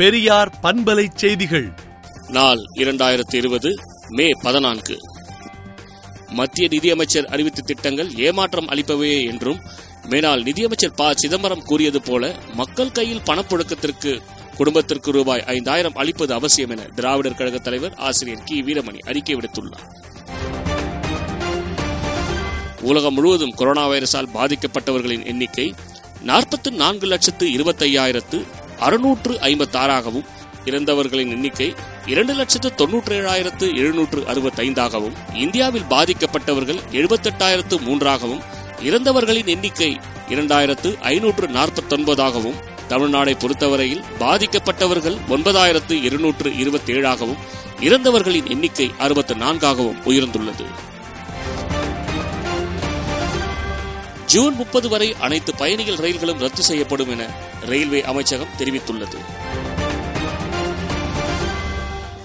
பெரியார் பண்பலை செய்திகள். நாள் இரண்டாயிரத்தி இருபது மே பதினான்கு. மத்திய நிதியமைச்சர் அறிவித்த திட்டங்கள் ஏமாற்றம் அளிப்பவையே என்றும் மேனால் நிதியமைச்சர் ப. சிதம்பரம் கூறியது போல மக்கள் கையில் பணப்புழக்கத்திற்கு குடும்பத்திற்கு ரூபாய் ஐந்தாயிரம் அளிப்பது அவசியம் என திராவிடர் கழக தலைவர் ஆசிரியர் கி. வீரமணி அறிக்கை விடுத்துள்ளார். உலகம் முழுவதும் கொரோனா வைரஸால் பாதிக்கப்பட்டவர்களின் எண்ணிக்கை நாற்பத்து நான்கு லட்சத்து இருபத்தையாயிரத்து அறுநூற்று ஐம்பத்தாறாகவும் இறந்தவர்களின் எண்ணிக்கை இரண்டு லட்சத்து தொன்னூற்றி ஏழாயிரத்து எழுநூற்று அறுபத்தைந்தாகவும் இந்தியாவில் பாதிக்கப்பட்டவர்கள் எழுபத்தெட்டாயிரத்து மூன்றாகவும் இறந்தவர்களின் எண்ணிக்கை இரண்டாயிரத்து ஐநூற்று நாற்பத்தொன்பதாகவும் தமிழ்நாடை பொறுத்தவரையில் பாதிக்கப்பட்டவர்கள் ஒன்பதாயிரத்து இருநூற்று இருபத்தி ஏழாகவும் இறந்தவர்களின் எண்ணிக்கை அறுபத்து நான்காகவும் உயர்ந்துள்ளது. ஜூன் முப்பது வரை அனைத்து பயணிகள் ரயில்களும் ரத்து செய்யப்படும் என ரயில்வே அமைச்சகம் தெரிவித்துள்ளது.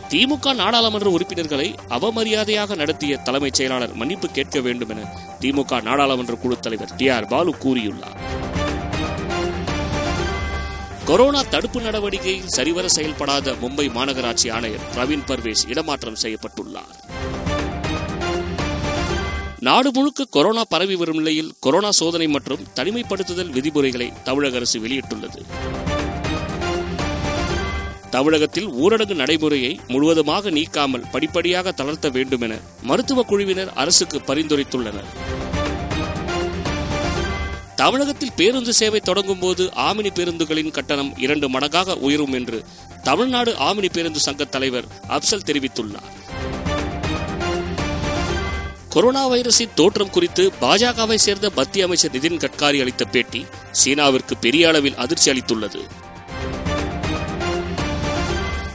திமுக நாடாளுமன்ற உறுப்பினர்களை அவமரியாதையாக நடத்திய தலைமைச் செயலாளர் மன்னிப்பு கேட்க வேண்டும் என திமுக நாடாளுமன்ற குழு தலைவர் டி ஆர் பாலு கூறியுள்ளார். கொரோனா தடுப்பு நடவடிக்கையில் சரிவர செயல்படாத மும்பை மாநகராட்சி ஆணையர் பிரவீன் பர்வேஸ் இடமாற்றம் செய்யப்பட்டுள்ளார். நாடு முழுக்க கொரோனா பரவி வரும் நிலையில் கொரோனா சோதனை மற்றும் தனிமைப்படுத்துதல் விதிமுறைகளை தமிழக அரசு வெளியிட்டுள்ளது. தமிழகத்தில் ஊரடங்கு நடைமுறையை முழுவதுமாக நீக்காமல் படிப்படியாக தளர்த்த வேண்டும் என மருத்துவ குழுவினர் அரசுக்கு பரிந்துரைத்துள்ளனர். தமிழகத்தில் பேருந்து சேவை தொடங்கும் போது ஆமினி பேருந்துகளின் கட்டணம் இரண்டு மடங்காக உயரும் என்று தமிழ்நாடு ஆமினி பேருந்து சங்க தலைவர் அப்சல் தெரிவித்துள்ளார். கொரோனா வைரஸின் தோற்றம் குறித்து பாஜகவை சேர்ந்த மத்திய அமைச்சர் நிதின் கட்காரி அளித்த பேட்டி சீனாவிற்கு பெரிய அளவில் அதிர்ச்சி அளித்துள்ளது.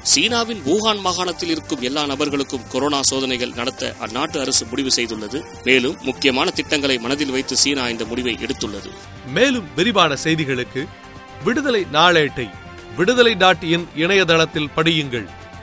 சீனாவின் வூஹான் மாகாணத்தில் இருக்கும் எல்லா நபர்களுக்கும் கொரோனா சோதனைகள் நடத்த அந்நாட்டு அரசு முடிவு செய்துள்ளது. மேலும் முக்கியமான திட்டங்களை மனதில் வைத்து சீனா இந்த முடிவை எடுத்துள்ளது. மேலும் விரிவான செய்திகளுக்கு விடுதலை நாளேட்டை விடுதலை டாட் இன் இணையதளத்தில் படியுங்கள்.